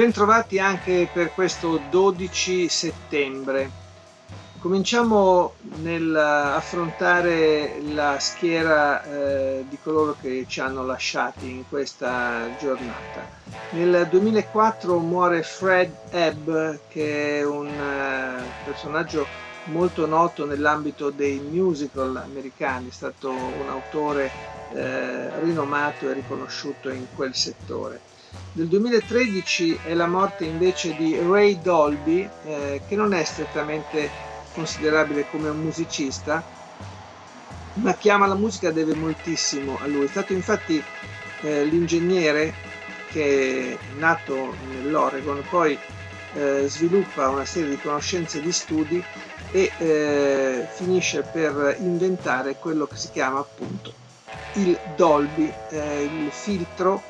Bentrovati anche per questo 12 settembre. Cominciamo nell'affrontare la schiera eh, di coloro che ci hanno lasciati in questa giornata. Nel 2004 muore Fred Ebb, che è un eh, personaggio molto noto nell'ambito dei musical americani, è stato un autore eh, rinomato e riconosciuto in quel settore. Del 2013 è la morte invece di Ray Dolby, eh, che non è strettamente considerabile come un musicista, ma che ama la musica deve moltissimo a lui. È stato infatti eh, l'ingegnere che è nato nell'Oregon, poi eh, sviluppa una serie di conoscenze e di studi e eh, finisce per inventare quello che si chiama appunto il Dolby, eh, il filtro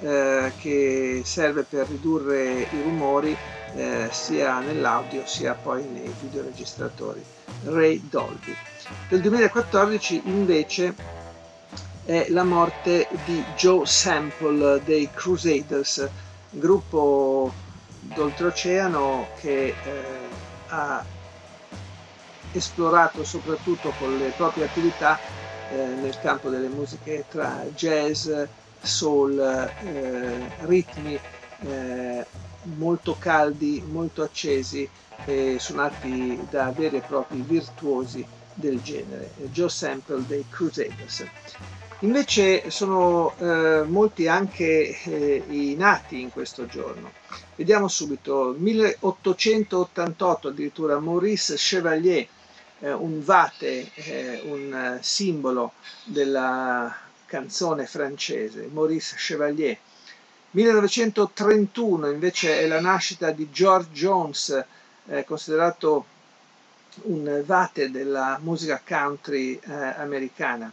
eh, che serve per ridurre i rumori eh, sia nell'audio sia poi nei videoregistratori Ray Dolby. Del 2014 invece è la morte di Joe Sample dei Crusaders, gruppo d'oltreoceano che eh, ha esplorato soprattutto con le proprie attività eh, nel campo delle musiche tra jazz, soul, eh, ritmi eh, molto caldi, molto accesi, e suonati da veri e propri virtuosi del genere, Joe Sample dei Crusaders. Invece sono eh, molti anche eh, i nati in questo giorno. Vediamo subito, 1888 addirittura Maurice Chevalier, eh, un vate, eh, un simbolo della canzone francese, Maurice Chevalier. 1931 invece è la nascita di George Jones, eh, considerato un vate della musica country eh, americana,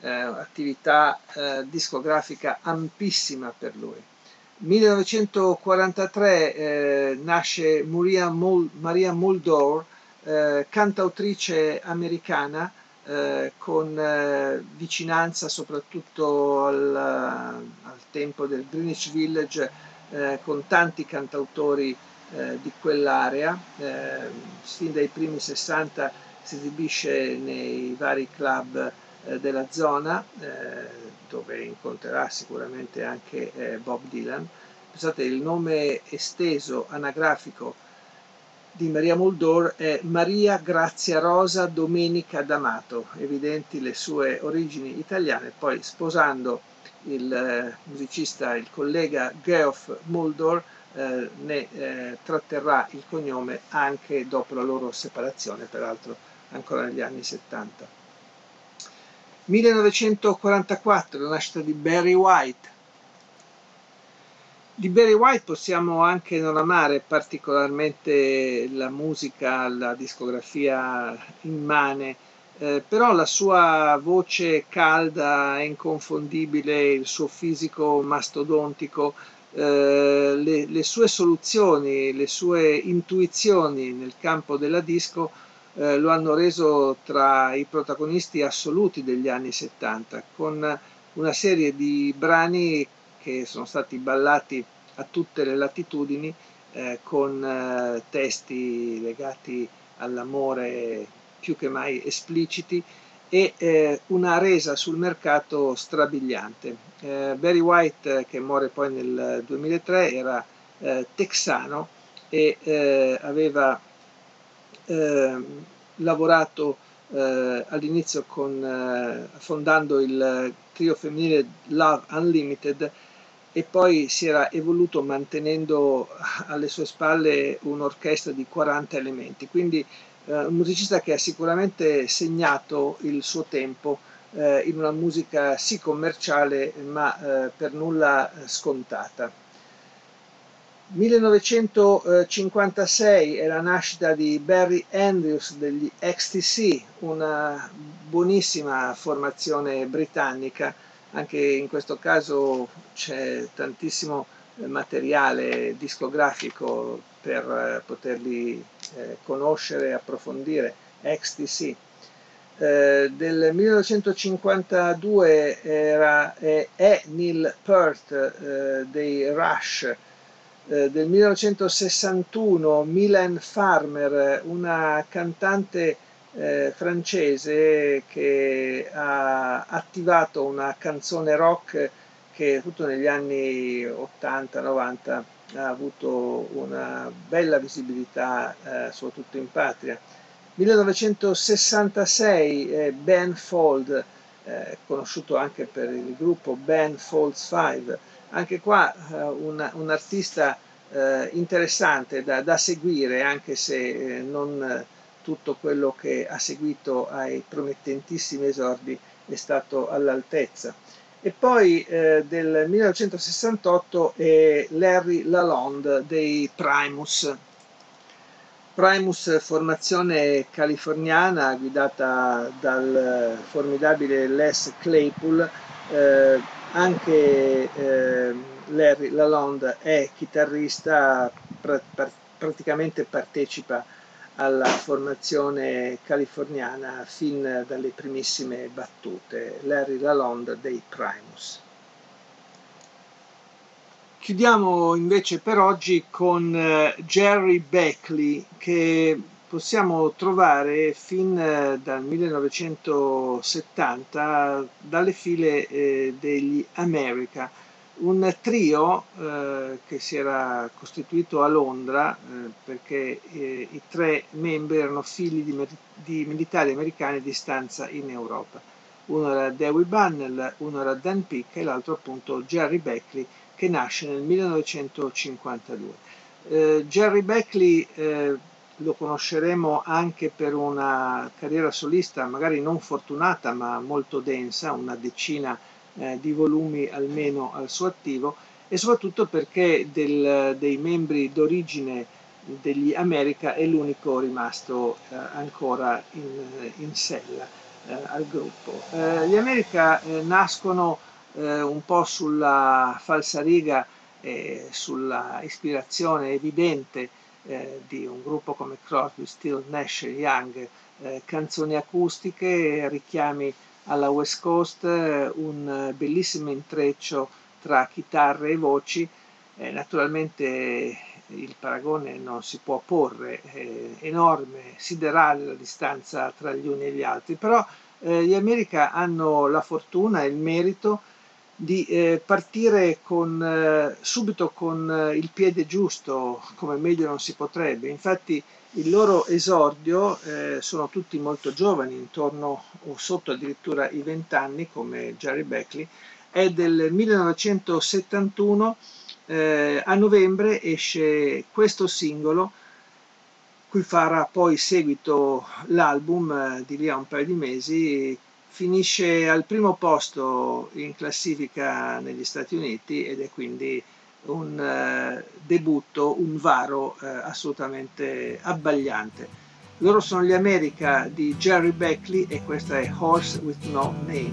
eh, attività eh, discografica ampissima per lui. 1943 eh, nasce Maria, Mul- Maria Muldaur, eh, cantautrice americana, eh, con eh, vicinanza soprattutto al, al, tempo del Greenwich Village, eh, con tanti cantautori eh, di quell'area. Eh, sin dai primi 60 si esibisce nei vari club della zona, dove incontrerà sicuramente anche Bob Dylan. Pensate, il nome esteso anagrafico di Maria Muldor è Maria Grazia Rosa Domenica D'Amato, evidenti le sue origini italiane, poi sposando il eh, musicista, il collega Geoff Muldor, eh, ne eh, tratterrà il cognome anche dopo la loro separazione, peraltro ancora negli anni 70. 1944, la nascita di Barry White, di Barry White possiamo anche non amare particolarmente la musica, la discografia immane, eh, però la sua voce calda e inconfondibile, il suo fisico mastodontico, eh, le, le, sue soluzioni, le sue intuizioni nel campo della disco eh, lo hanno reso tra i protagonisti assoluti degli anni 70, con una serie di brani che sono stati ballati a tutte le latitudini eh, con eh, testi legati all'amore più che mai espliciti e eh, una resa sul mercato strabiliante. Eh, Barry White, che muore poi nel 2003, era eh, texano e eh, aveva ehm, lavorato all'inizio con, fondando il trio femminile Love Unlimited e poi si era evoluto mantenendo alle sue spalle un'orchestra di 40 elementi, quindi eh, un musicista che ha sicuramente segnato il suo tempo eh, in una musica sì commerciale ma eh, per nulla scontata. 1956 è la nascita di Barry Andrews degli XTC, una buonissima formazione britannica, anche in questo caso c'è tantissimo materiale discografico per eh, poterli eh, conoscere e approfondire, XTC. Eh, del 1952 era, è, è Neil Peart eh, dei Rush, eh, del 1961 Milan Farmer, una cantante eh, francese che ha attivato una canzone rock che soprattutto negli anni 80-90 ha avuto una bella visibilità eh, soprattutto in patria. 1966 eh, Ben Fold, eh, conosciuto anche per il gruppo Ben Folds 5, anche qua eh, un, un, artista eh, interessante da, da, seguire, anche se non tutto quello che ha seguito ai promettentissimi esordi è stato all'altezza. E poi eh, del 1968 è Larry Lalonde dei Primus. Primus, formazione californiana guidata dal formidabile Les Claypool, eh, anche eh, Larry Lalonde è chitarrista, pra pra praticamente partecipa alla formazione californiana fin dalle primissime battute, Larry Lalonde dei Primus. Chiudiamo invece per oggi con eh, Jerry Beckley che possiamo trovare fin eh, dal 1970 dalle file eh, degli America, un trio eh, che si era costituito a Londra eh, perché eh, i tre membri erano figli di, di, militari americani di stanza in Europa. Uno era Dewey Bunnell, uno era Dan Pick e l'altro appunto Jerry Beckley che nasce nel 1952. Eh, Jerry Beckley eh, lo conosceremo anche per una carriera solista magari non fortunata ma molto densa, una decina eh, di volumi almeno al suo attivo e soprattutto perché del, dei membri d'origine degli America è l'unico rimasto eh, ancora in, in sella eh, al gruppo. Eh, gli America eh, nascono eh, un po' sulla falsariga e sulla ispirazione evidente di un gruppo come Crosby, Still, Nash Young, canzoni acustiche, richiami alla West Coast, un bellissimo intreccio tra chitarre e voci, eh, naturalmente il paragone non si può porre, è enorme, siderale la distanza tra gli uni e gli altri, però eh, gli America hanno la fortuna e il merito di eh, partire con, eh, subito con eh, il piede giusto, come meglio non si potrebbe. Infatti il loro esordio eh, sono tutti molto giovani, intorno o sotto addirittura i vent'anni, come Jerry Beckley, è del 1971, eh, a novembre esce questo singolo, cui farà poi seguito l'album eh, di lì a un paio di mesi, finisce al primo posto in classifica negli Stati Uniti ed è quindi un uh, debutto, un varo uh, assolutamente abbagliante. Loro sono gli America di Jerry Beckley e questa è Horse with No Name.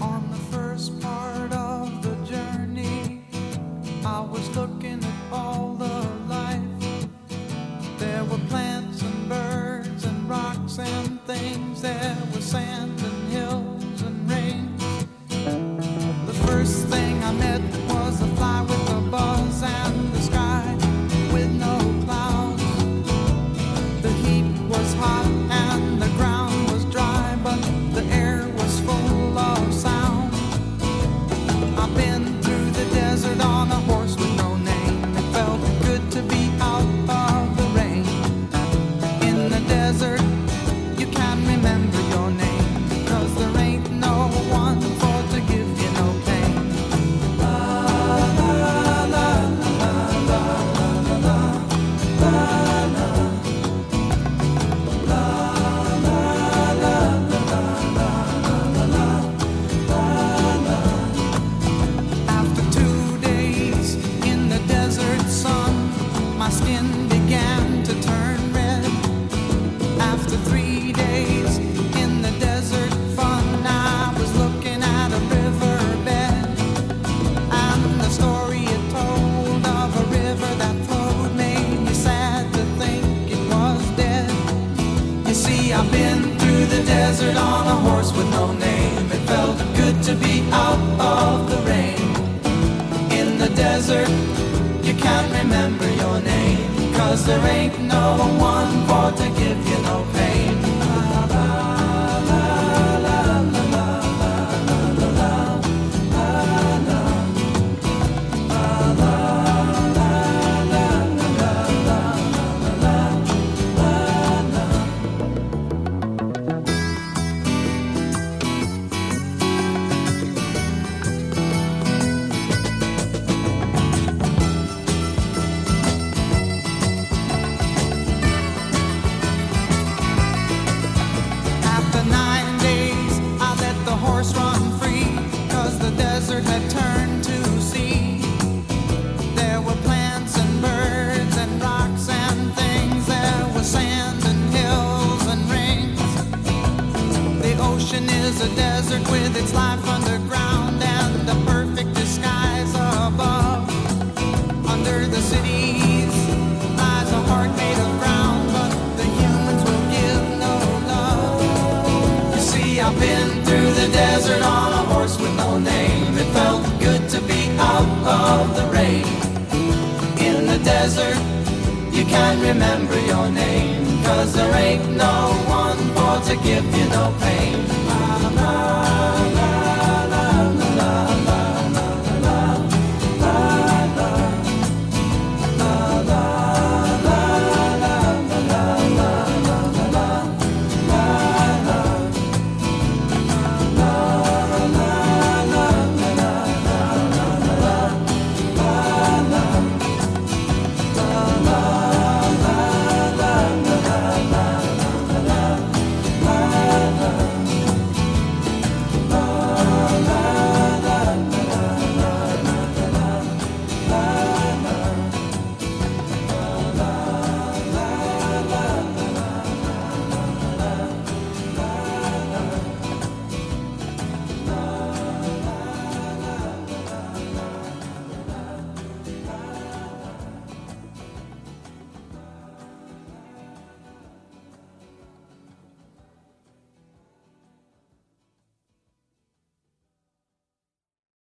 Cause there ain't no one for to give you no pain. Ocean is a desert with its life underground and a perfect disguise above. Under the cities lies a heart made of ground, but the humans will give no love. You see, I've been through the desert on a horse with no name. It felt good to be out of the rain. In the desert, you can't remember your name, cause there ain't no one for to give you no pain.